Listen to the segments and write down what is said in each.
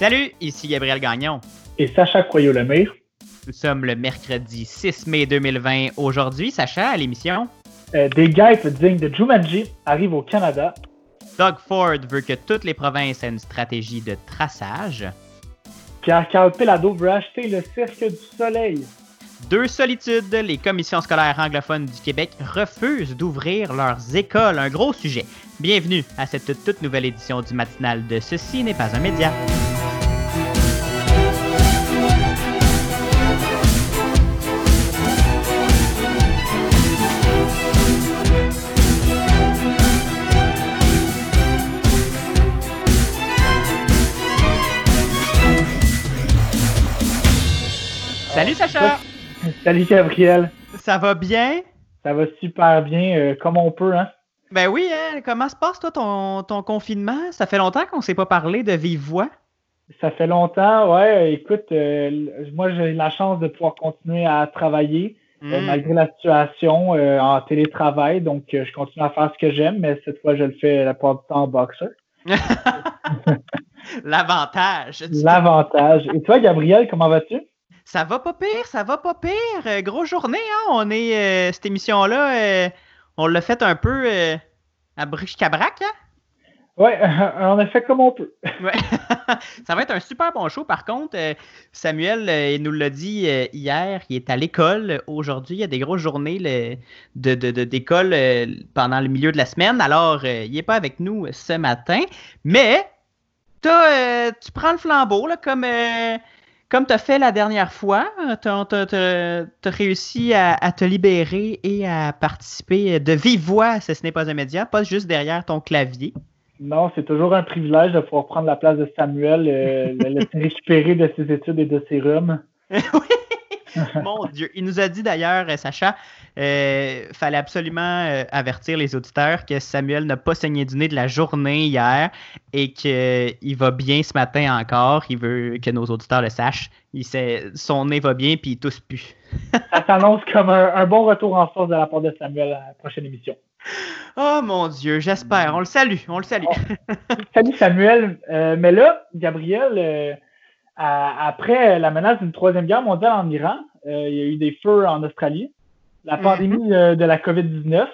Salut, ici Gabriel Gagnon. Et Sacha Croyot-Lemire. Nous sommes le mercredi 6 mai 2020. Aujourd'hui, Sacha, à l'émission. Euh, des guêpes dignes de Jumanji arrivent au Canada. Doug Ford veut que toutes les provinces aient une stratégie de traçage. Pierre-Carl Pelado veut acheter le Cirque du Soleil. Deux solitudes, les commissions scolaires anglophones du Québec refusent d'ouvrir leurs écoles. Un gros sujet. Bienvenue à cette toute nouvelle édition du matinal de Ceci n'est pas un média. Salut Sacha! Salut Gabriel! Ça va bien? Ça va super bien, euh, comme on peut, hein? Ben oui, hein? comment se passe toi ton, ton confinement? Ça fait longtemps qu'on ne s'est pas parlé de vive voix. Ça fait longtemps, ouais. Écoute, euh, moi j'ai la chance de pouvoir continuer à travailler euh, Mm. malgré la situation en télétravail. Donc je continue à faire ce que j'aime, mais cette fois je le fais la plupart du temps en boxeur. L'avantage. L'avantage. Et toi, Gabriel, comment vas-tu? Ça va pas pire, ça va pas pire. Euh, grosse journée, hein? On est. euh, cette émission-là, euh, on l'a fait un peu à bric-à-brac, hein? Ouais, on a fait comme on peut. Ouais. ça va être un super bon show. Par contre, Samuel, il nous l'a dit hier, il est à l'école aujourd'hui. Il y a des grosses journées le- de, de- de- d'école pendant le milieu de la semaine. Alors, il n'est pas avec nous ce matin. Mais, t'as, tu prends le flambeau, là, comme, comme tu as fait la dernière fois. Tu as, réussi à, à te libérer et à participer de vive voix à ce Ce n'est pas un média, pas juste derrière ton clavier. Non, c'est toujours un privilège de pouvoir prendre la place de Samuel, euh, le laisser récupérer de ses études et de ses rhumes. oui. Mon Dieu. Il nous a dit d'ailleurs, euh, Sacha, euh, fallait absolument euh, avertir les auditeurs que Samuel n'a pas saigné du nez de la journée hier et qu'il va bien ce matin encore. Il veut que nos auditeurs le sachent. Il sait, son nez va bien puis il tousse plus. Ça s'annonce comme un, un bon retour en force de la part de Samuel à la prochaine émission. Oh mon Dieu, j'espère. On le salue, on le salue. Salut Samuel. Euh, mais là, Gabriel, euh, à- après la menace d'une troisième guerre mondiale en Iran, euh, il y a eu des feux en Australie, la Mhm. pandémie euh, de la COVID-19.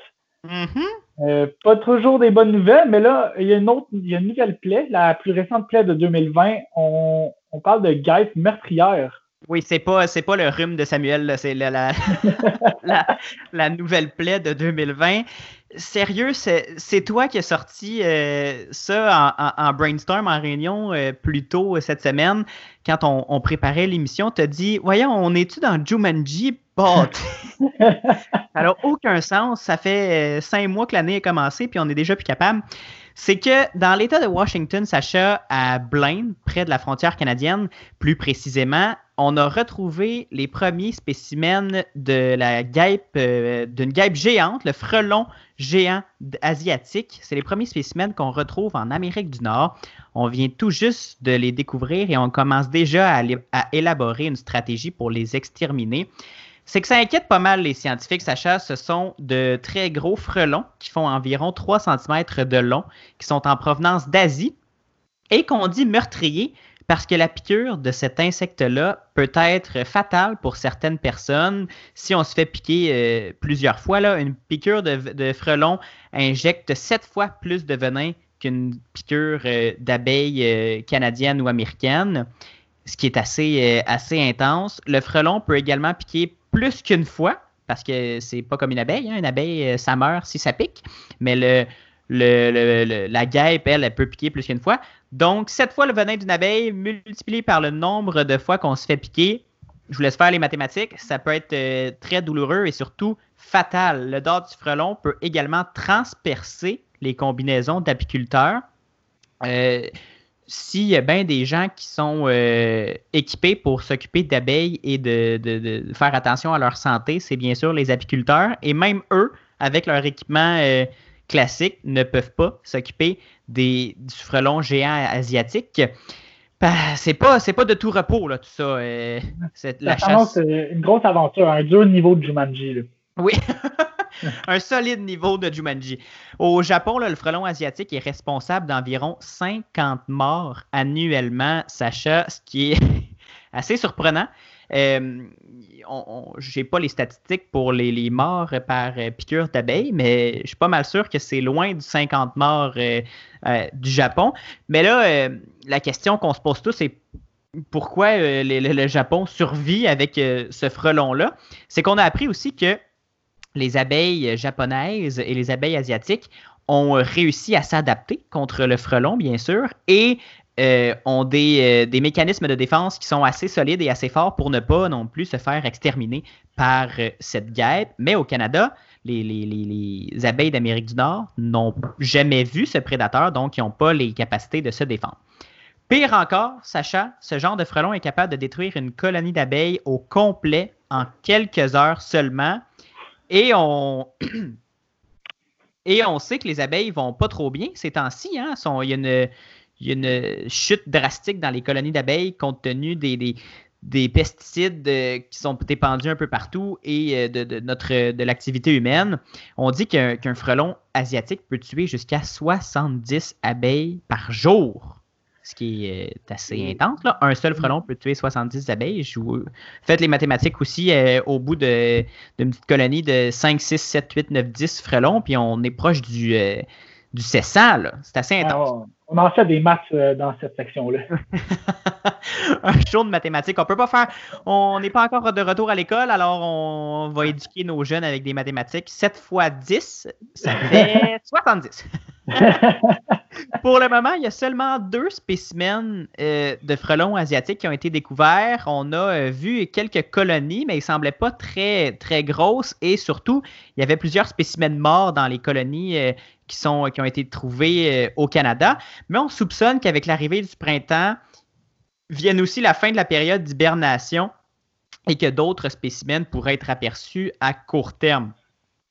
Mhm. Euh, pas toujours des bonnes nouvelles, mais là, il y a une autre, il y a une nouvelle plaie, la plus récente plaie de 2020. On, on parle de guêpes meurtrières. Oui, c'est pas, pas le rhume de Samuel, c'est la, la, nouvelle plaie de 2020. Sérieux, c'est, toi qui as sorti euh, ça en, brainstorm, en réunion euh, plus tôt cette semaine, quand on, préparait l'émission. Tu as dit Voyons, on est-tu dans Jumanji? Ça n'a aucun sens. Ça fait euh, cinq mois que l'année a commencé, puis on est déjà plus capable. C'est que dans l'État de Washington, Sacha, à Blaine, près de la frontière canadienne, plus précisément, on a retrouvé les premiers spécimens de la guêpe, euh, d'une guêpe géante, le frelon géant asiatique. C'est les premiers spécimens qu'on retrouve en Amérique du Nord. On vient tout juste de les découvrir et on commence déjà à élaborer une stratégie pour les exterminer. C'est que ça inquiète pas mal les scientifiques, Sacha. Ce sont de très gros frelons qui font environ 3 cm de long, qui sont en provenance d'Asie et qu'on dit meurtriers parce que la piqûre de cet insecte-là peut être fatale pour certaines personnes. Si on se fait piquer euh, plusieurs fois, une piqûre de, frelon injecte sept fois plus de venin qu'une piqûre euh, d'abeille euh, canadienne ou américaine, ce qui est assez, intense. Le frelon peut également piquer plus qu'une fois, parce que c'est pas comme une abeille. hein. Une abeille, ça meurt si ça pique. Mais le, le- le- la guêpe, elle, elle peut piquer plus qu'une fois. Donc, sept fois le venin d'une abeille multiplié par le nombre de fois qu'on se fait piquer, je vous laisse faire les mathématiques, ça peut être euh, très douloureux et surtout fatal. Le dard du frelon peut également transpercer les combinaisons d'apiculteurs. Euh, S'il y a bien des gens qui sont euh, équipés pour s'occuper d'abeilles et de faire attention à leur santé, c'est bien sûr les apiculteurs. Et même eux, avec leur équipement euh, classique, ne peuvent pas s'occuper des, du frelon géant asiatique. Ben, c'est pas, c'est pas de tout repos, là, tout ça. euh, c'est- la chasse. euh, une grosse aventure, un dur niveau de Jumanji. là. Oui. un solide niveau de Jumanji. Au Japon, le frelon asiatique est responsable d'environ 50 morts annuellement, Sacha, ce qui est assez surprenant. Euh, je n'ai pas les statistiques pour les, morts par euh, piqûre d'abeille, mais je suis pas mal sûr que c'est loin du 50 morts euh, du Japon. Mais là, la question qu'on se pose tous, c'est pourquoi le, Japon survit avec ce frelon-là? C'est qu'on a appris aussi que les abeilles japonaises et les abeilles asiatiques ont réussi à s'adapter contre le frelon, bien sûr, et euh, ont euh, des, mécanismes de défense qui sont assez solides et assez forts pour ne pas non plus se faire exterminer par euh, cette guêpe. Mais au Canada, les, abeilles d'Amérique du Nord n'ont jamais vu ce prédateur, donc ils n'ont pas les capacités de se défendre. Pire encore, Sacha, ce genre de frelon est capable de détruire une colonie d'abeilles au complet en quelques heures seulement. Et on, sait que les abeilles vont pas trop bien ces temps-ci. Hein? Il y a une, il y a une chute drastique dans les colonies d'abeilles compte tenu des, des, pesticides euh, qui sont dépendus un peu partout et euh, de, notre de l'activité humaine. On dit qu'un frelon asiatique peut tuer jusqu'à 70 abeilles par jour. Ce qui est euh, assez intense. Un seul frelon peut tuer 70 abeilles. Je Faites les mathématiques aussi au bout d'une petite colonie de 5, 6, 7, 8, 9, 10 frelons, puis on est proche du, du 700. C'est assez ah, intense. On en fait des maths euh, dans cette section-là. un show de mathématiques. On peut pas faire. On n'est pas encore de retour à l'école, alors on va éduquer nos jeunes avec des mathématiques. 7 fois 10, ça fait 70. Pour le moment, il y a seulement deux spécimens euh, de frelons asiatiques qui ont été découverts. On a euh, vu quelques colonies, mais ils ne semblaient pas très, très grosses. Et surtout, il y avait plusieurs spécimens morts dans les colonies qui, ont été trouvés au Canada. Mais on soupçonne qu'avec l'arrivée du printemps, vienne aussi la fin de la période d'hibernation et que d'autres spécimens pourraient être aperçus à court terme.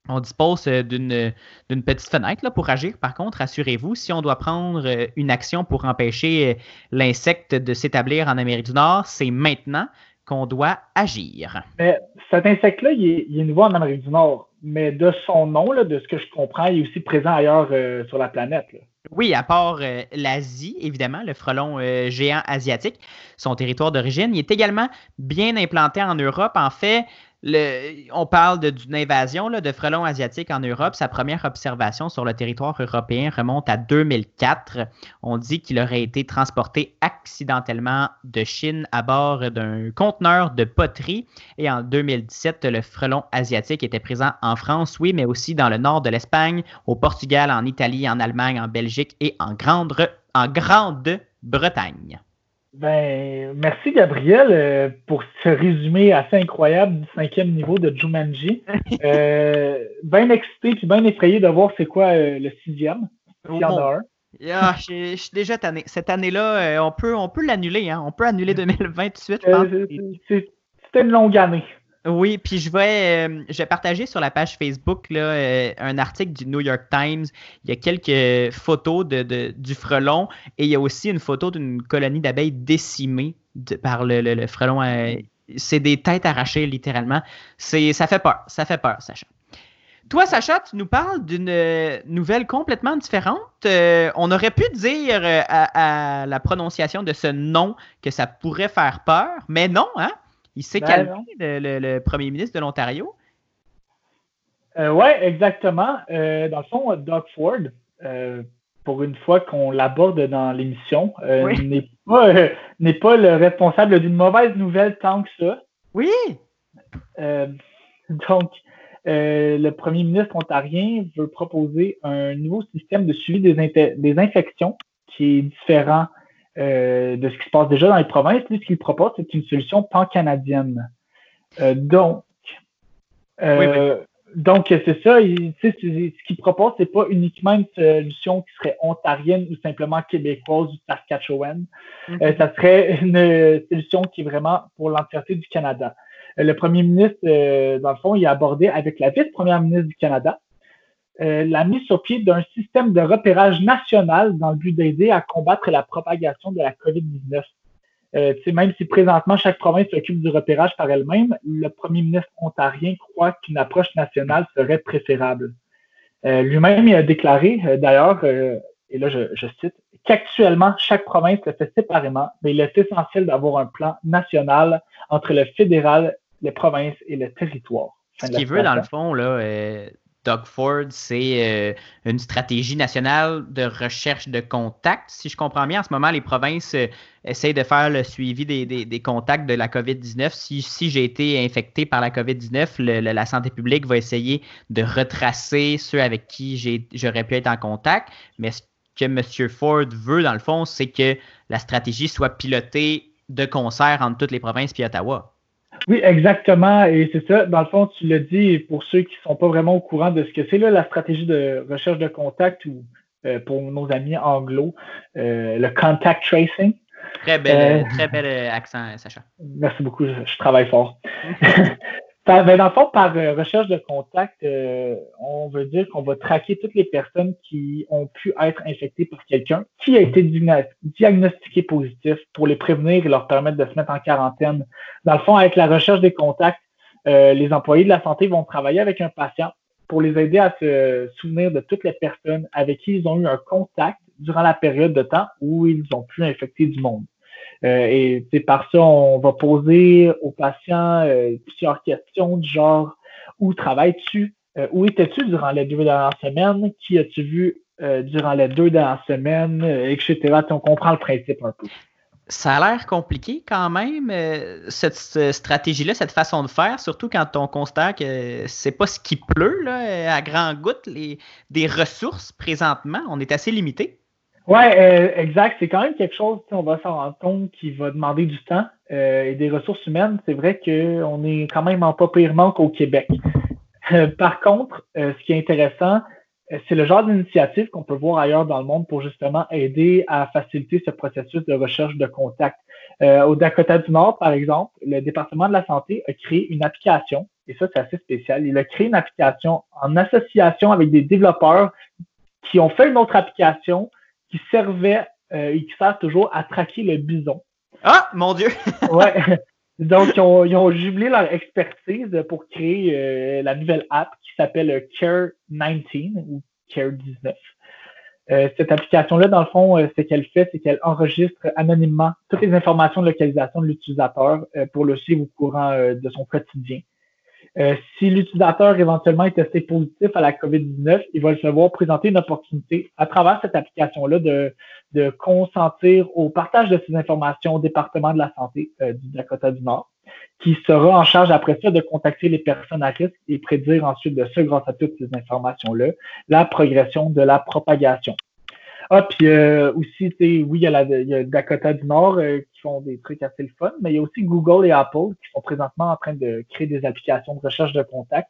On dispose euh, d'une petite fenêtre pour agir. Par contre, assurez-vous, si on doit prendre euh, une action pour empêcher euh, l'insecte de s'établir en Amérique du Nord, c'est maintenant qu'on doit agir. Mais cet insecte-là, il, est nouveau en Amérique du Nord, mais de son nom, de ce que je comprends, il est aussi présent ailleurs sur la planète. Oui, à part euh, l'Asie, évidemment, le frelon euh, géant asiatique, son territoire d'origine. Il est également bien implanté en Europe. En fait, on parle d'une invasion de frelons asiatiques en Europe. Sa première observation sur le territoire européen remonte à 2004. On dit qu'il aurait été transporté accidentellement de Chine à bord d'un conteneur de poterie. Et en 2017, le frelon asiatique était présent en France, oui, mais aussi dans le nord de l'Espagne, au Portugal, en Italie, en Allemagne, en Belgique et en Grande-Bretagne. Ben, merci Gabriel euh, pour ce résumé assez incroyable du cinquième niveau de Jumanji. Euh, bien excité puis bien effrayé de voir c'est quoi euh, le sixième. S'il y en a un. Ah, je suis déjà tanné. Cette année-là, on peut, on peut l'annuler. Hein? On peut annuler 2020 tout de suite. C'était une longue année. Oui, puis je vais, euh, je partager sur la page Facebook euh, un article du New York Times. Il y a quelques photos de, du frelon et il y a aussi une photo d'une colonie d'abeilles décimée par le, frelon. Euh, c'est des têtes arrachées littéralement. C'est, ça fait peur, ça fait peur, Sacha. Toi, Sacha, tu nous parles d'une nouvelle complètement différente. on aurait pu dire à, la prononciation de ce nom que ça pourrait faire peur, mais non, hein? Il s'est ben calmé, le, premier ministre de l'Ontario? Euh, oui, exactement. Euh, dans le fond, Doug Ford, euh, pour une fois qu'on l'aborde dans l'émission, n'est pas, pas, le responsable d'une mauvaise nouvelle tant que ça. Oui. donc, le premier ministre ontarien veut proposer un nouveau système de suivi des, des infections qui est différent euh, de ce qui se passe déjà dans les provinces. Lui, ce qu'il propose, c'est une solution pan-canadienne. Euh, donc, euh, donc c'est ça. ce qu'il propose, c'est pas uniquement une solution qui serait ontarienne ou simplement québécoise ou Saskatchewan. Mm-hmm. ça serait une solution qui est vraiment pour l'entièreté du Canada. le premier ministre, dans le fond, il a abordé avec la vice-première ministre du Canada, euh, la mise sur pied d'un système de repérage national dans le but d'aider à combattre la propagation de la COVID-19. Euh, même si présentement chaque province s'occupe du repérage par elle-même, le premier ministre ontarien croit qu'une approche nationale serait préférable. Euh, lui-même il a déclaré, euh, d'ailleurs, et là je, je cite, qu'actuellement chaque province le fait séparément, mais il est essentiel d'avoir un plan national entre le fédéral, les provinces et le territoire. Ce qu'il veut, dans le fond, là, Doug Ford, c'est euh, une stratégie nationale de recherche de contacts. Si je comprends bien, en ce moment, les provinces euh, essayent de faire le suivi des, contacts de la COVID-19. Si, j'ai été infecté par la COVID-19, la santé publique va essayer de retracer ceux avec qui j'aurais pu être en contact. Mais ce que M. Ford veut, dans le fond, c'est que la stratégie soit pilotée de concert entre toutes les provinces et Ottawa. Oui, exactement. Et c'est ça. Dans le fond, tu l'as dit, pour ceux qui ne sont pas vraiment au courant de ce que c'est, là, la stratégie de recherche de contact ou euh, pour nos amis anglo, euh, le contact tracing. Très bel, euh, très bel accent, Sacha. Merci beaucoup, je travaille fort. Ben, dans le fond, par euh, recherche de contact, euh, on veut dire qu'on va traquer toutes les personnes qui ont pu être infectées par quelqu'un qui a été diagnostiqué positif pour les prévenir et leur permettre de se mettre en quarantaine. Dans le fond, avec la recherche des contacts, euh, les employés de la santé vont travailler avec un patient pour les aider à se souvenir de toutes les personnes avec qui ils ont eu un contact durant la période de temps où ils ont pu infecter du monde. Euh, et par ça, on va poser aux patients euh, plusieurs questions du genre où travailles-tu? Euh, où étais-tu durant les deux dernières semaines? Qui as-tu vu durant les deux dernières semaines? etc. on comprend le principe un peu. Ça a l'air compliqué quand même, cette, stratégie-là, cette façon de faire, surtout quand on constate que c'est pas ce qui pleut là, à grands gouttes, les, des ressources présentement. On est assez limité. Oui, euh, exact. C'est quand même quelque chose, on va s'en rendre compte, qui va demander du temps euh, et des ressources humaines. C'est vrai qu'on est quand même en pas pire manque au Québec. Euh, par contre, ce qui est intéressant, c'est le genre d'initiative qu'on peut voir ailleurs dans le monde pour justement aider à faciliter ce processus de recherche de contact. au Dakota du Nord, par exemple, le département de la santé a créé une application, et ça c'est assez spécial. Il a créé une application en association avec des développeurs qui ont fait une autre application qui servait euh, et qui sert toujours à traquer le bison. Ah, mon Dieu! ouais. Donc, ils ont, jubilé leur expertise pour créer euh, la nouvelle app qui s'appelle Care 19 ou Care 19. Euh, cette application-là, dans le fond, ce qu'elle fait, c'est qu'elle enregistre anonymement toutes les informations de localisation de l'utilisateur pour le suivre au courant de son quotidien. Euh, si l'utilisateur éventuellement est testé positif à la COVID-19, il va se voir présenter une opportunité à travers cette application-là de, de consentir au partage de ces informations au département de la santé euh, du Dakota du Nord, qui sera en charge après ça de contacter les personnes à risque et prédire ensuite de ça, grâce à toutes ces informations-là, la progression de la propagation. Ah, puis euh, aussi, oui, il y, a la, il y a Dakota du Nord euh, font des trucs assez le fun, mais il y a aussi Google et Apple qui sont présentement en train de créer des applications de recherche de contact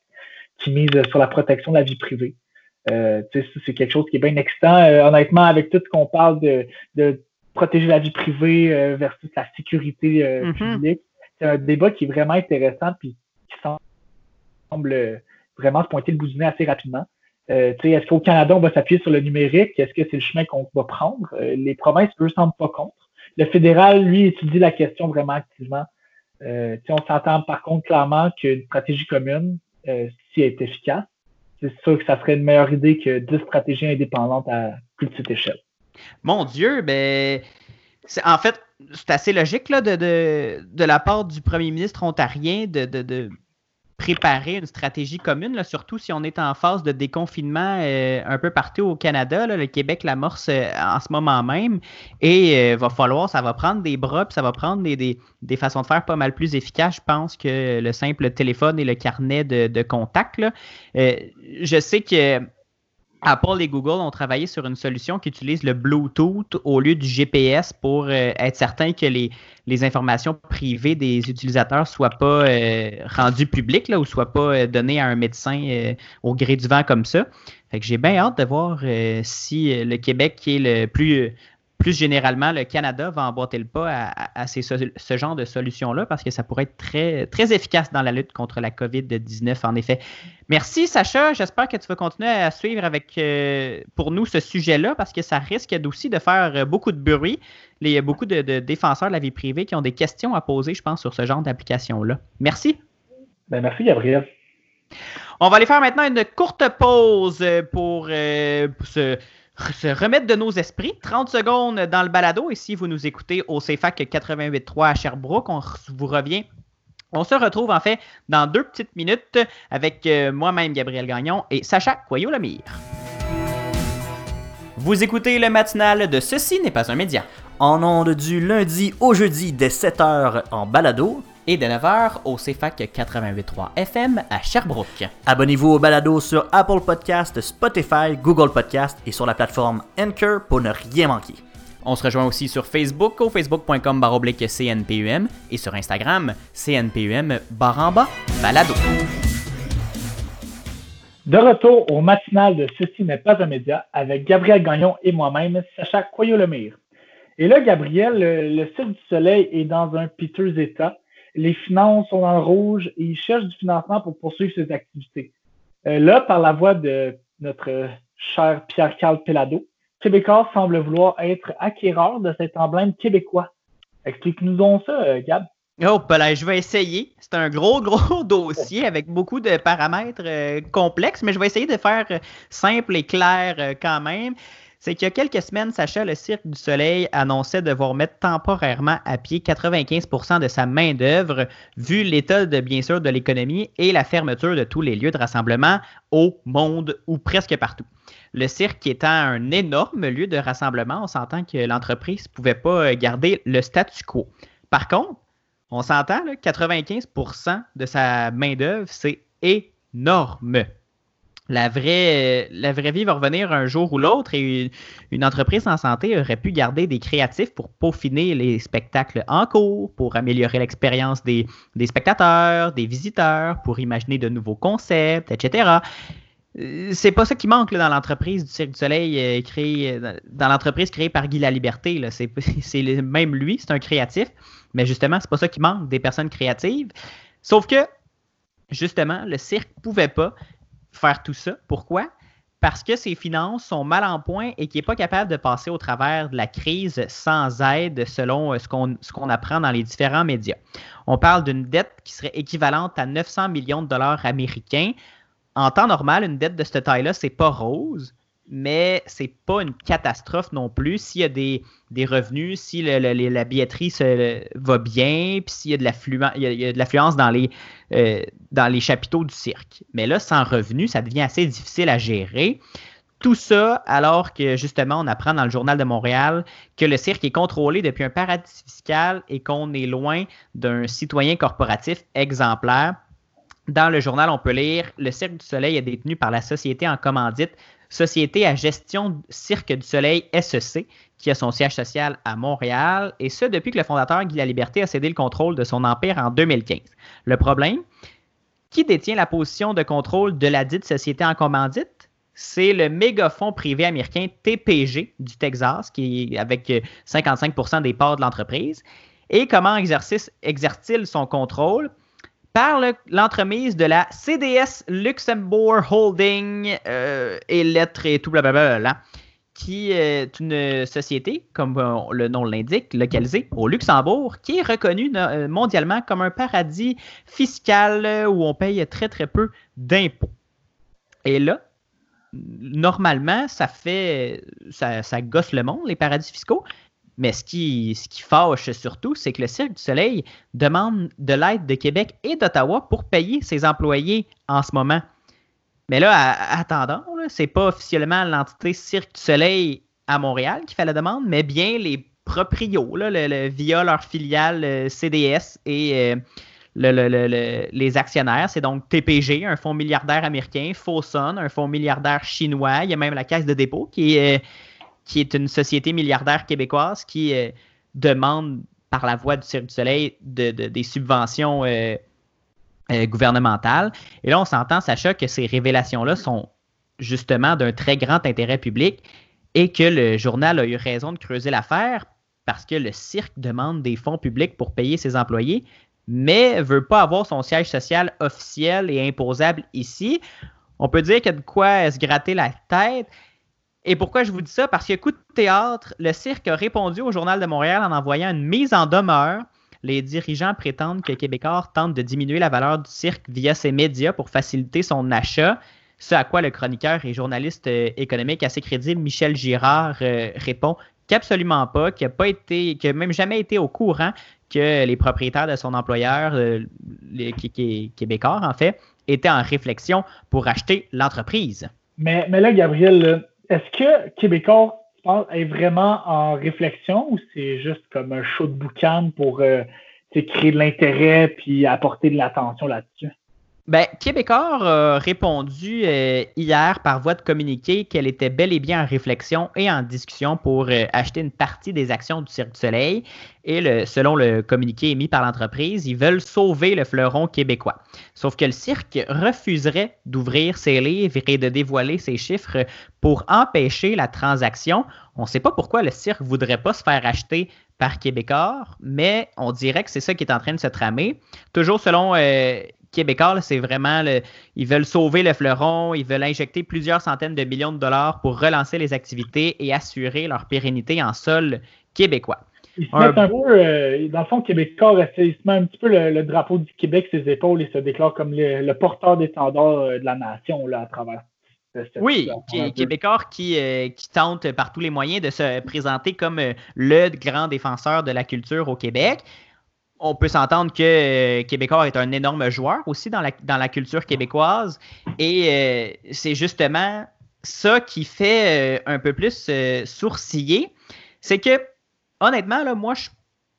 qui misent sur la protection de la vie privée. Euh, c'est quelque chose qui est bien excitant. Euh, honnêtement, avec tout ce qu'on parle de, de, protéger la vie privée euh, versus la sécurité mm-hmm. publique, c'est un débat qui est vraiment intéressant puis qui semble vraiment se pointer le bout du nez assez rapidement. Euh, est-ce qu'au Canada, on va s'appuyer sur le numérique? Est-ce que c'est le chemin qu'on va prendre? Euh, les provinces, eux, semblent pas contre. Le fédéral, lui, étudie la question vraiment activement. Euh, on s'entend par contre clairement qu'une stratégie commune, euh, si elle est efficace, c'est sûr que ça serait une meilleure idée que 10 stratégies indépendantes à plus petite échelle. Mon Dieu, ben, en fait, c'est assez logique là, de, de, de, la part du premier ministre ontarien de, de préparer une stratégie commune, là, surtout si on est en phase de déconfinement euh, un peu partout au Canada. le Québec l'amorce euh, en ce moment même. Et euh, va falloir, ça va prendre des bras, puis ça va prendre des, des, façons de faire pas mal plus efficaces, je pense, que le simple téléphone et le carnet de, de contact. je sais que Apple et Google ont travaillé sur une solution qui utilise le Bluetooth au lieu du GPS pour euh, être certain que les, informations privées des utilisateurs soient pas euh, rendues publiques là, ou soient pas euh, données à un médecin au gré du vent comme ça. J'ai bien hâte de voir si le Québec, qui est le plus plus généralement, le Canada va emboîter le pas à, ce genre de solution-là parce que ça pourrait être très, très efficace dans la lutte contre la COVID-19, en effet. Merci, Sacha. J'espère que tu vas continuer à suivre avec, euh, pour nous ce sujet-là parce que ça risque aussi de faire euh, beaucoup de bruit. Il y a beaucoup de, défenseurs de la vie privée qui ont des questions à poser, je pense, sur ce genre d'application-là. Merci. Ben, merci, Gabriel. On va aller faire maintenant une courte pause pour, euh, se, remettre de nos esprits. 30 secondes dans le balado. Et si vous nous écoutez au CFAC 88.3 à Sherbrooke, on vous revient. On se retrouve en fait dans deux petites minutes avec euh, moi-même, Gabriel Gagnon, et Sacha Coyot-Lemire. Vous écoutez le matinal de Ceci n'est pas un média. En ondes du lundi au jeudi dès 7h en balado et de 9h au CFAC 88.3 FM à Sherbrooke. Abonnez-vous au balado sur Apple Podcast, Spotify, Google Podcast et sur la plateforme Anchor pour ne rien manquer. On se rejoint aussi sur Facebook au facebook.com baroblique CNPUM et sur Instagram CNPUM baramba balado. De retour au matinal de Ceci n'est pas un média avec Gabriel Gagnon et moi-même, Sacha Coyot-Lemire. Et là, Gabriel, le, le site du Soleil est dans un piteux état les finances sont dans le rouge et ils cherchent du financement pour poursuivre ces activités. Euh, là, par la voix de notre cher Pierre-Carl Pelado, Québécois semble vouloir être acquéreur de cet emblème québécois. Explique-nous donc ça, euh, Gab. Oh, ben je vais essayer. C'est un gros, gros dossier avec beaucoup de paramètres euh, complexes, mais je vais essayer de faire simple et clair quand même c'est qu'il y a quelques semaines, Sacha, le Cirque du Soleil annonçait devoir mettre temporairement à pied 95% de sa main-d'œuvre, vu l'état de, bien sûr, de l'économie et la fermeture de tous les lieux de rassemblement au monde ou presque partout. Le cirque étant un énorme lieu de rassemblement, on s'entend que l'entreprise ne pouvait pas garder le statu quo. Par contre, on s'entend, 95% de sa main-d'œuvre, c'est énorme la vraie, la vraie vie va revenir un jour ou l'autre et une, entreprise en santé aurait pu garder des créatifs pour peaufiner les spectacles en cours, pour améliorer l'expérience des, spectateurs, des visiteurs, pour imaginer de nouveaux concepts, etc. Euh, c'est pas ça qui manque dans l'entreprise du Cirque du Soleil euh, créée dans l'entreprise créée par Guy La Liberté. C'est même lui, c'est un créatif, mais justement, c'est pas ça qui manque des personnes créatives. Sauf que justement, le cirque pouvait pas faire tout ça. Pourquoi? Parce que ses finances sont mal en point et qu'il n'est pas capable de passer au travers de la crise sans aide selon euh, ce qu'on, ce apprend dans les différents médias. On parle d'une dette qui serait équivalente à 900 millions de dollars américains. En temps normal, une dette de cette taille-là, c'est pas rose mais c'est pas une catastrophe non plus. S'il y a des, revenus, si la billetterie va bien, puis s'il y a de l'affluence dans les, euh, dans les chapiteaux du cirque. Mais là, sans revenus, ça devient assez difficile à gérer. Tout ça alors que justement, on apprend dans le journal de Montréal que le cirque est contrôlé depuis un paradis fiscal et qu'on est loin d'un citoyen corporatif exemplaire. Dans le journal, on peut lire Le Cirque du Soleil est détenu par la société en commandite Société à gestion Cirque du Soleil SEC, qui a son siège social à Montréal, et ce depuis que le fondateur Guy Liberté a cédé le contrôle de son empire en 2015. Le problème, qui détient la position de contrôle de la dite société en commandite? C'est le méga fonds privé américain TPG du Texas, qui est avec 55% des parts de l'entreprise. Et comment exerce-t-il son contrôle? Par l'entremise de la CDS Luxembourg Holding euh, et lettres et tout blablabla, qui est une société, comme euh, le nom l'indique, localisée au Luxembourg, qui est reconnue euh, mondialement comme un paradis fiscal où on paye très très peu d'impôts. Et là, normalement, ça fait, ça gosse le monde, les paradis fiscaux, mais ce qui, ce qui fâche surtout, c'est que le Cirque du Soleil demande de l'aide de Québec et d'Ottawa pour payer ses employés en ce moment. Mais là, attendons, c'est pas officiellement l'entité Cirque du Soleil à Montréal qui fait la demande, mais bien les proprios, là, via leur filiale euh, CDS et euh, les actionnaires. C'est donc TPG, un fonds milliardaire américain, Fosun, un fonds milliardaire chinois. Il y a même la Caisse de dépôt qui est qui est une société milliardaire québécoise qui euh, demande par la voie du Cirque du Soleil des subventions euh, euh, gouvernementales. Et là, on s'entend, Sacha, que ces révélations-là sont justement d'un très grand intérêt public et que le journal a eu raison de creuser l'affaire parce que le cirque demande des fonds publics pour payer ses employés, mais veut pas avoir son siège social officiel et imposable ici. On peut dire qu'il y a de quoi se gratter la tête. Et pourquoi je vous dis ça? Parce que coup de théâtre, le cirque a répondu au Journal de Montréal en envoyant une mise en demeure. Les dirigeants prétendent que Québécois tente de diminuer la valeur du cirque via ses médias pour faciliter son achat. Ce à quoi le chroniqueur et journaliste euh, économique assez crédible Michel Girard euh, répond qu'absolument pas, qu'il n'a même jamais été au courant que les propriétaires de son employeur, euh, Québécois en fait, étaient en réflexion pour acheter l'entreprise. Mais là, Gabriel, est-ce que Québécois est vraiment en réflexion ou c'est juste comme un show de boucan pour créer de l'intérêt puis apporter de l'attention là-dessus? Ben, Québécois a répondu euh, hier par voie de communiqué qu'elle était bel et bien en réflexion et en discussion pour euh, acheter une partie des actions du Cirque du Soleil. Et le, selon le communiqué émis par l'entreprise, ils veulent sauver le fleuron québécois. Sauf que le cirque refuserait d'ouvrir ses livres et de dévoiler ses chiffres pour empêcher la transaction. On ne sait pas pourquoi le cirque ne voudrait pas se faire acheter par Québécois, mais on dirait que c'est ça qui est en train de se tramer. Toujours selon euh, Québécois, c'est vraiment, ils veulent sauver le fleuron, ils veulent injecter plusieurs centaines de millions de dollars pour relancer les activités et assurer leur pérennité en sol québécois. Ils se mettent un peu, euh, dans le fond, Québécois, ils se met un petit peu le, drapeau du Québec sur ses épaules et se déclarent comme le, porteur d'étendard euh, de la nation là, à travers. Oui, Québécois qui, euh, qui tente par tous les moyens de se présenter comme le grand défenseur de la culture au Québec on peut s'entendre que euh, Québécois est un énorme joueur aussi dans la, culture québécoise. Et euh, c'est justement ça qui fait euh, un peu plus sourciller. C'est que, honnêtement, là, moi, je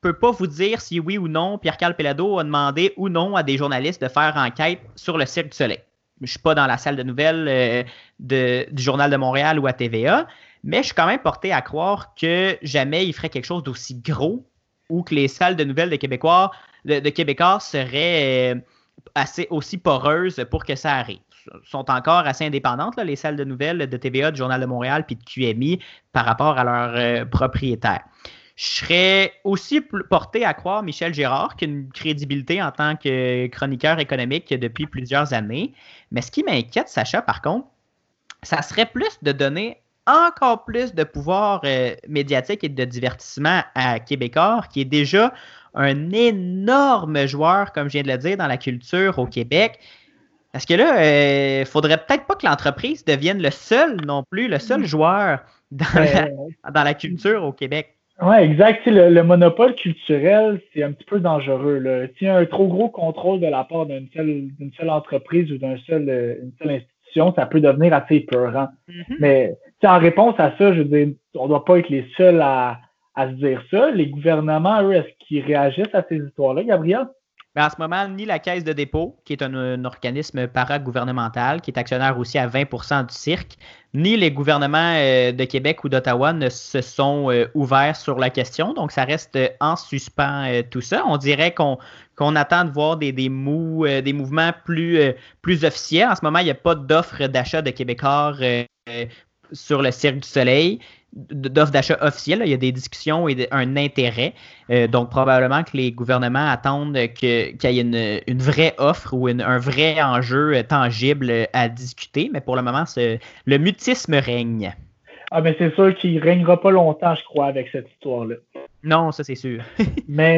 peux pas vous dire si oui ou non Pierre-Carl a demandé ou non à des journalistes de faire enquête sur le Cirque du Soleil. Je suis pas dans la salle de nouvelles du Journal de Montréal ou à TVA, mais je suis quand même porté à croire que jamais il ferait quelque chose d'aussi gros ou que les salles de nouvelles de Québécois, de, seraient euh, assez aussi poreuses pour que ça arrive. Sont encore assez indépendantes, les salles de nouvelles de TVA, du Journal de Montréal puis de QMI par rapport à leurs euh, propriétaires. Je serais aussi porté à croire Michel Gérard, qui a une crédibilité en tant que chroniqueur économique depuis plusieurs années. Mais ce qui m'inquiète, Sacha, par contre, ça serait plus de donner encore plus de pouvoir euh, médiatique et de divertissement à Québécois, qui est déjà un énorme joueur, comme je viens de le dire, dans la culture au Québec. Parce que là, il euh, faudrait peut-être pas que l'entreprise devienne le seul non plus, le seul joueur dans, la, culture au Québec. Oui, exact. Le, monopole culturel, c'est un petit peu dangereux. S'il y a un trop gros contrôle de la part d'une seule, seule, entreprise ou d'une seule, euh, seule institution, ça peut devenir assez peurant. Mm-hmm. Mais en réponse à ça, je veux dire, on ne doit pas être les seuls à, se dire ça. Les gouvernements, eux, est-ce qu'ils réagissent à ces histoires-là, Gabriel? Ben en ce moment, ni la Caisse de dépôt, qui est un, organisme paragouvernemental, qui est actionnaire aussi à 20% du cirque, ni les gouvernements euh, de Québec ou d'Ottawa ne se sont euh, ouverts sur la question. Donc, ça reste en suspens euh, tout ça. On dirait qu'on attend de voir des mouvements plus, plus officiels. En ce moment, il n'y a pas d'offre d'achat de Québécois sur le Cirque du Soleil d'offres d'achat officielles. Il y a des discussions et un intérêt. Euh, donc, probablement que les gouvernements attendent qu'il y ait une, vraie offre ou un vrai enjeu tangible à discuter. Mais pour le moment, le mutisme règne. Ah, mais c'est sûr qu'il ne régnera pas longtemps, je crois, avec cette histoire-là. Non, ça, c'est sûr. mais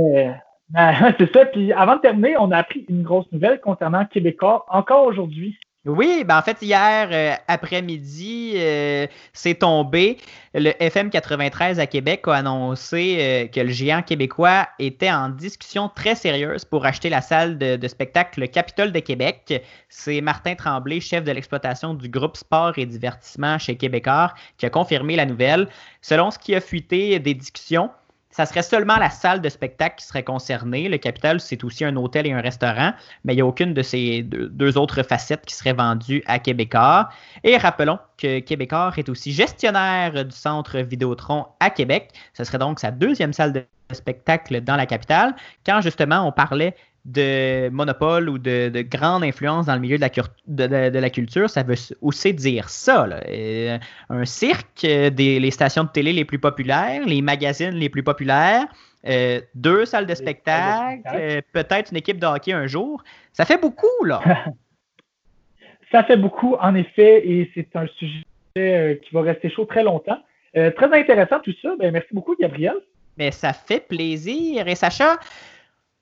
c'est ça. Puis avant de terminer, on a appris une grosse nouvelle concernant Québécois encore aujourd'hui. Oui, ben en fait, hier euh, après-midi, euh, c'est tombé. Le FM 93 à Québec a annoncé euh, que le géant québécois était en discussion très sérieuse pour acheter la salle de, spectacle Capitole de Québec. C'est Martin Tremblay, chef de l'exploitation du groupe Sport et Divertissement chez Québécois, qui a confirmé la nouvelle. Selon ce qui a fuité des discussions, ça serait seulement la salle de spectacle qui serait concernée. Le Capital, c'est aussi un hôtel et un restaurant, mais il n'y a aucune de ces deux, autres facettes qui seraient vendues à Québécois. Et rappelons que Québécois est aussi gestionnaire du centre Vidéotron à Québec. Ce serait donc sa deuxième salle de spectacle dans la capitale. Quand justement on parlait de monopole ou de, grande influence dans le milieu de la, de, la culture, ça veut aussi dire ça. Euh, un cirque, euh, des, les stations de télé les plus populaires, les magazines les plus populaires, euh, deux salles de spectacle, peut-être une équipe de hockey un jour. Ça fait beaucoup, là. ça fait beaucoup, en effet, et c'est un sujet qui va rester chaud très longtemps. très intéressant tout ça. Ben, merci beaucoup, Gabriel. Mais ça fait plaisir. Et Sacha,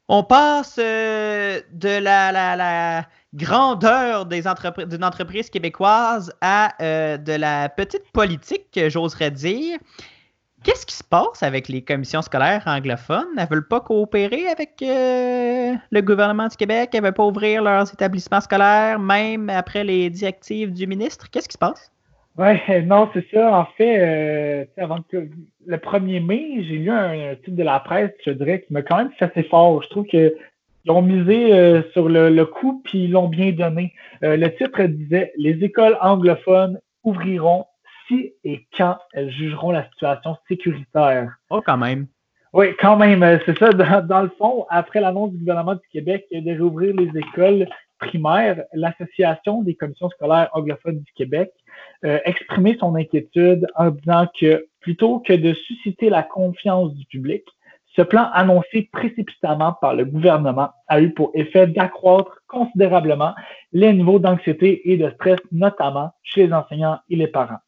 on passe euh, de la, grandeur d'une entreprise québécoise à euh, de la petite politique, j'oserais dire. Qu'est-ce qui se passe avec les commissions scolaires anglophones? Elles ne veulent pas coopérer avec euh, le gouvernement du Québec? Elles ne veulent pas ouvrir leurs établissements scolaires, même après les directives du ministre? Qu'est-ce qui se passe? Oui, non, c'est ça. En fait, euh, avant que le 1er mai, j'ai lu un, titre de la presse, je dirais, qui m'a quand même fait assez fort. Je trouve qu'ils ont misé euh, sur le, coup, puis ils l'ont bien donné. Euh, le titre disait Les écoles anglophones ouvriront si et quand elles jugeront la situation sécuritaire. Oh, quand même. Oui, quand même. C'est ça, dans, dans, le fond, après l'annonce du gouvernement du Québec de réouvrir les écoles primaires, l'Association des commissions scolaires anglophones du Québec euh, exprimer son inquiétude en disant que plutôt que de susciter la confiance du public, ce plan annoncé précipitamment par le gouvernement a eu pour effet d'accroître considérablement les niveaux d'anxiété et de stress, notamment chez les enseignants et les parents.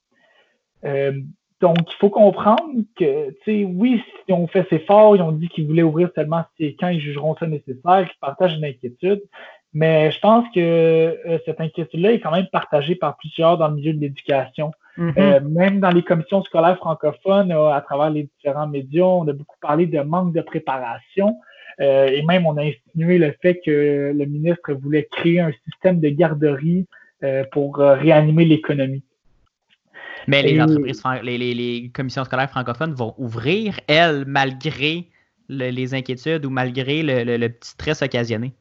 Euh, donc, il faut comprendre que, tu sais, oui, si on fait ses efforts, ils ont dit qu'ils voulaient ouvrir seulement quand ils jugeront ça nécessaire, qu'ils partagent une inquiétude. Mais je pense que euh, cette inquiétude-là est quand même partagée par plusieurs dans le milieu de l'éducation. Mm-hmm. Euh, même dans les commissions scolaires francophones, euh, à travers les différents médias, on a beaucoup parlé de manque de préparation. et même, on a insinué le fait que le ministre voulait créer un système de garderie pour réanimer l'économie. Mais les entreprises, les, les, commissions scolaires francophones vont ouvrir, elles, malgré les inquiétudes ou malgré le petit stress occasionné.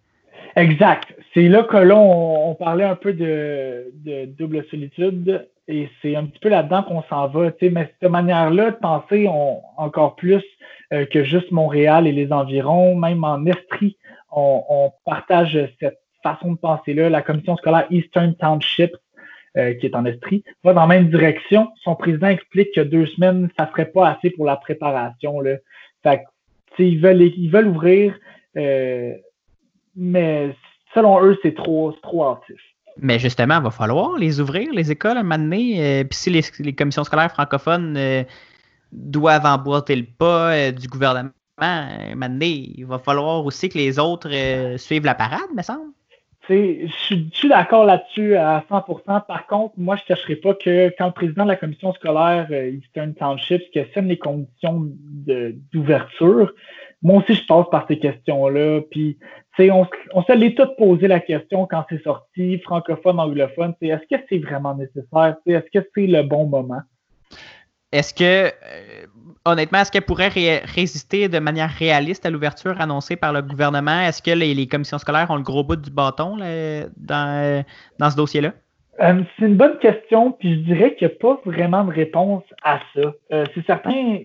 Exact. C'est là que là, on, parlait un peu de, double solitude et c'est un petit peu là-dedans qu'on s'en va. Mais cette manière-là de penser encore plus euh, que juste Montréal et les environs, même en Estrie, on, partage cette façon de penser-là. La commission scolaire Eastern Township, euh, qui est en Estrie, va dans la même direction. Son président explique que deux semaines, ça serait pas assez pour la préparation. Là. Fait ils veulent, ils veulent ouvrir euh, mais selon eux, c'est trop, trop hâtif. Mais justement, il va falloir les ouvrir, les écoles, à un moment donné. Euh, puis si les, commissions scolaires francophones euh, doivent emboîter le pas euh, du gouvernement, à un moment donné, il va falloir aussi que les autres suivent la parade, me semble. Je suis d'accord là-dessus à 100%. Par contre, moi, je ne cacherai pas que quand le président de la commission scolaire Eastern Township questionne les conditions d'ouverture, moi aussi, je passe par ces questions-là. Puis, on, on se l'est tout posé la question quand c'est sorti, francophone, anglophone. Est-ce que c'est vraiment nécessaire? Est-ce que c'est le bon moment? Est-ce que, euh, honnêtement, est-ce qu'elle pourrait résister de manière réaliste à l'ouverture annoncée par le gouvernement? Est-ce que les, commissions scolaires ont le gros bout du bâton dans, dans ce dossier-là? Euh, c'est une bonne question, puis je dirais qu'il n'y a pas vraiment de réponse à ça. Euh, c'est certain,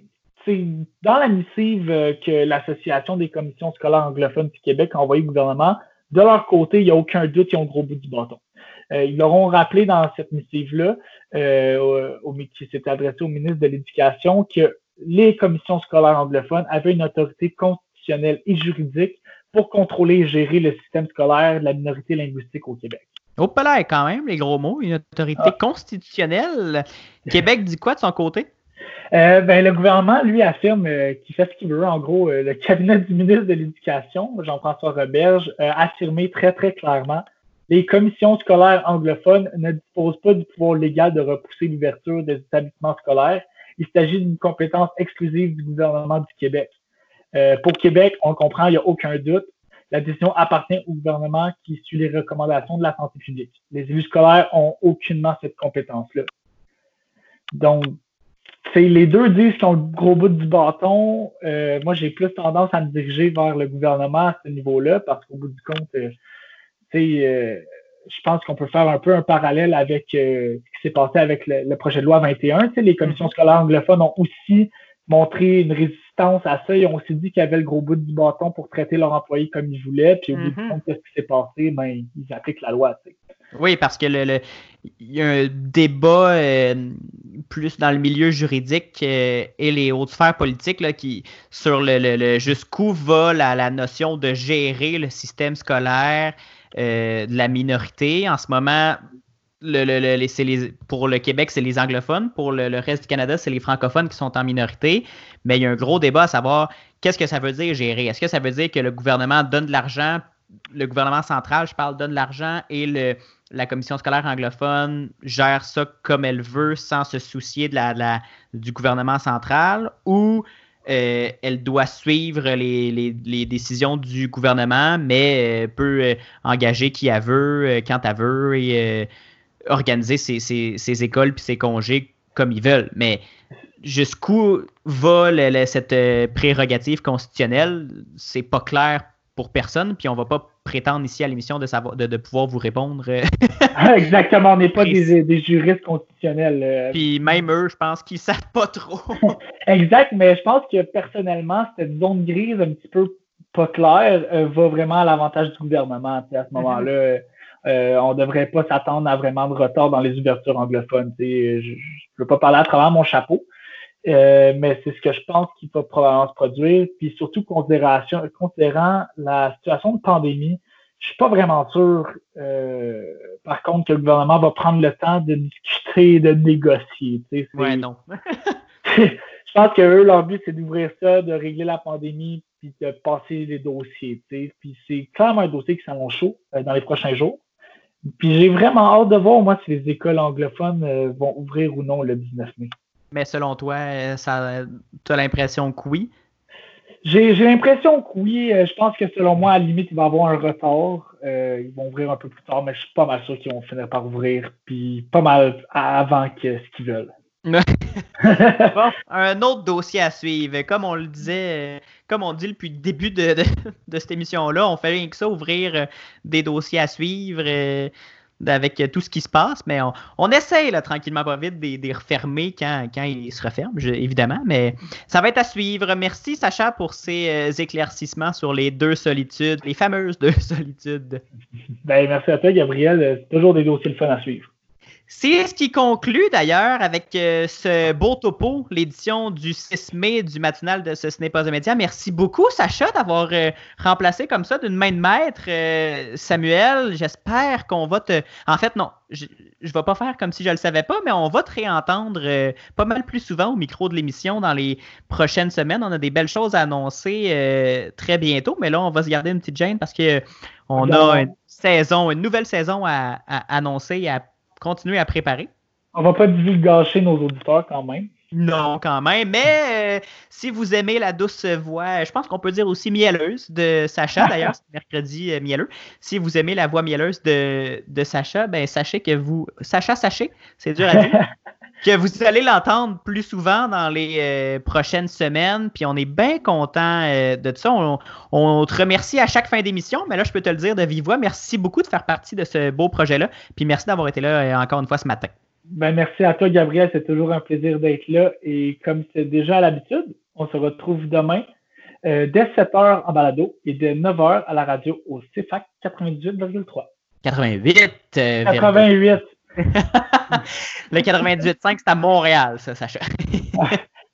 c'est dans la missive euh, que l'Association des commissions scolaires anglophones du Québec a envoyé au gouvernement, de leur côté, il n'y a aucun doute qu'ils ont gros bout du bâton. Euh, ils leur ont rappelé dans cette missive-là, euh, qui s'était adressée au ministre de l'Éducation, que les commissions scolaires anglophones avaient une autorité constitutionnelle et juridique pour contrôler et gérer le système scolaire de la minorité linguistique au Québec. Au palais, quand même, les gros mots, une autorité ah. constitutionnelle. Québec dit quoi de son côté? Euh, ben, le gouvernement, lui, affirme euh, qu'il fait ce qu'il veut. En gros, euh, le cabinet du ministre de l'Éducation, Jean-François Roberge, a affirmé très, très clairement les commissions scolaires anglophones ne disposent pas du pouvoir légal de repousser l'ouverture des établissements scolaires. Il s'agit d'une compétence exclusive du gouvernement du Québec. pour Québec, on comprend, il n'y a aucun doute. La décision appartient au gouvernement qui suit les recommandations de la santé publique. Les élus scolaires ont aucunement cette compétence-là. Donc, les deux disent qu'ils ont le gros bout du bâton. Euh, moi, j'ai plus tendance à me diriger vers le gouvernement à ce niveau-là, parce qu'au bout du compte, euh, euh, je pense qu'on peut faire un peu un parallèle avec ce qui s'est passé avec le, projet de loi 21. les commissions mm-hmm. scolaires anglophones ont aussi montré une résistance à ça. Ils ont aussi dit qu'ils avaient le gros bout du bâton pour traiter leurs employés comme ils voulaient. Puis au bout du Mhm. compte, qu'est-ce qui s'est passé? Ben, ils appliquent la loi. tu sais. Oui, parce que le, le- il y a un débat euh, plus dans le milieu juridique euh, et les hautes sphères politiques là, qui, sur le, le- jusqu'où va la, la notion de gérer le système scolaire euh, de la minorité. En ce moment, le, le- le- les- pour le Québec, c'est les anglophones. Pour le reste du Canada, c'est les francophones qui sont en minorité. Mais il y a un gros débat à savoir qu'est-ce que ça veut dire gérer? Est-ce que ça veut dire que le gouvernement donne de l'argent, le gouvernement central, je parle, donne de l'argent et le, la commission scolaire anglophone gère ça comme elle veut sans se soucier du gouvernement central ou euh, elle doit suivre les, décisions du gouvernement, mais euh, peut euh, engager qui elle veut, quand elle veut et organiser ses, écoles puis ses congés comme ils veulent. Mais jusqu'où va le- cette prérogative constitutionnelle, c'est pas clair pour personne, puis on va pas prétendre ici à l'émission de, savoir, de, de pouvoir vous répondre. euh, Exactement, on n'est pas des, des juristes constitutionnels. euh. puis même eux, je pense qu'ils savent pas trop. Exact, mais je pense que personnellement, cette zone grise un petit peu pas claire euh, va vraiment à l'avantage du gouvernement. À ce moment-là, euh, on devrait pas s'attendre à vraiment de retard dans les ouvertures anglophones. Je ne veux pas parler à travers mon chapeau, euh, mais c'est ce que je pense qu'il va probablement se produire. Puis surtout considération, considérant la situation de pandémie, je suis pas vraiment sûr, euh, par contre, que le gouvernement va prendre le temps de discuter, de négocier. tu sais. Ouais, non. je pense que eux, leur but, c'est d'ouvrir ça, de régler la pandémie, puis de passer les dossiers. tu sais. Puis c'est clairement un dossier qui s'annonce chaud euh, dans les prochains jours. Puis j'ai vraiment hâte de voir, moi, si les écoles anglophones euh, vont ouvrir ou non le 19 mai. Mais selon toi, euh, ça, tu as l'impression que oui? J'ai j'ai l'impression que oui. euh, je pense que selon moi, à la limite, il va y avoir un retard. Euh, ils vont ouvrir un peu plus tard, mais je suis pas mal sûr qu'ils vont finir par ouvrir, puis pas mal avant que ce qu'ils veulent. Bon, un autre dossier à suivre. Comme on le disait, comme on dit depuis le début de, de, de cette émission-là, on fait rien que ça, ouvrir des dossiers à suivre avec tout ce qui se passe, mais on, essaye tranquillement pas vite de les refermer quand, quand ils se referment, je- évidemment, mais ça va être à suivre. Merci Sacha pour ces euh, éclaircissements sur les deux solitudes, les fameuses deux solitudes. ben, merci à toi, Gabriel. Toujours des dossiers le fun à suivre. C'est ce qui conclut d'ailleurs avec euh, ce beau topo, l'édition du 6 mai du matinal de Ce, ce n'est pas un média. Merci beaucoup, Sacha, d'avoir euh, remplacé comme ça d'une main de maître euh, Samuel. J'espère qu'on va te. En fait, non, je ne vais pas faire comme si je ne le savais pas, mais on va te réentendre pas mal plus souvent au micro de l'émission dans les prochaines semaines. On a des belles choses à annoncer très bientôt, mais là, on va se garder une petite gêne parce que on a une saison, une nouvelle saison à, à annoncer et à continuer à préparer. On va pas divulgacher nos auditeurs quand même. Non, quand même. Mais euh, si vous aimez la douce voix, je pense qu'on peut dire aussi mielleuse de Sacha, d'ailleurs, c'est mercredi euh, mielleux. Si vous aimez la voix mielleuse de, de Sacha, ben sachez que vous. Sacha, sachez, c'est dur à dire. que vous allez l'entendre plus souvent dans les euh, prochaines semaines. Puis on est bien content euh, de ça. On, on te remercie à chaque fin d'émission, mais là, je peux te le dire de vive voix. Merci beaucoup de faire partie de ce beau projet-là. Puis merci d'avoir été là euh, encore une fois ce matin. Ben, merci à toi, Gabriel. C'est toujours un plaisir d'être là. Et comme c'est déjà à l'habitude, on se retrouve demain dès 7h en balado et dès 9h à la radio au CFAC 98,3. 88. euh, 88. Le 98.5, c'est à Montréal, ça, Sacha.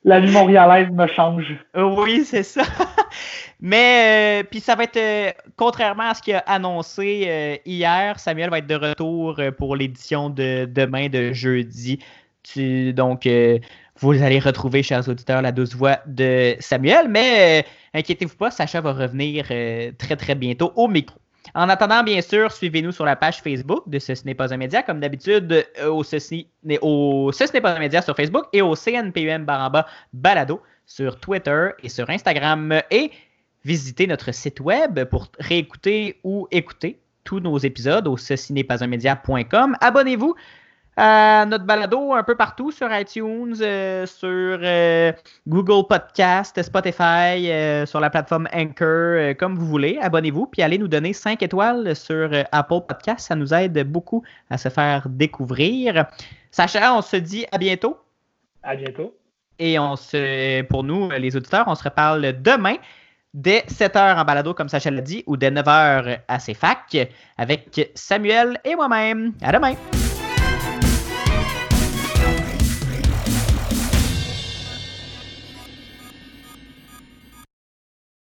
La vie montréalaise me change. oui, c'est ça. Mais, euh, puis ça va être, euh, contrairement à ce qu'il a annoncé euh, hier, Samuel va être de retour pour l'édition de demain, de jeudi. Tu- donc, vous allez retrouver, chers auditeurs, la douce voix de Samuel. Mais inquiétez-vous pas, Sacha va revenir très, très bientôt au micro. En attendant, bien sûr, suivez-nous sur la page Facebook de Ce n'est pas un média, comme d'habitude, euh, au, Ceci n'est- au Ce n'est pas un média sur Facebook et au CNPUM Baramba Balado sur Twitter et sur Instagram. Et visitez notre site web pour réécouter ou écouter tous nos épisodes au ceci n'est pas un média.com. Abonnez-vous à notre balado un peu partout sur iTunes, euh, sur euh, Google Podcast, Spotify, euh, sur la plateforme Anchor, comme vous voulez. Abonnez-vous, puis allez nous donner 5 étoiles sur Apple Podcast. Ça nous aide beaucoup à se faire découvrir. Sacha, on se dit à bientôt. À bientôt. Et on se, pour nous, les auditeurs, on se reparle demain dès 7h en balado, comme Sacha l'a dit, ou dès 9h à CFAC avec Samuel et moi-même. À demain!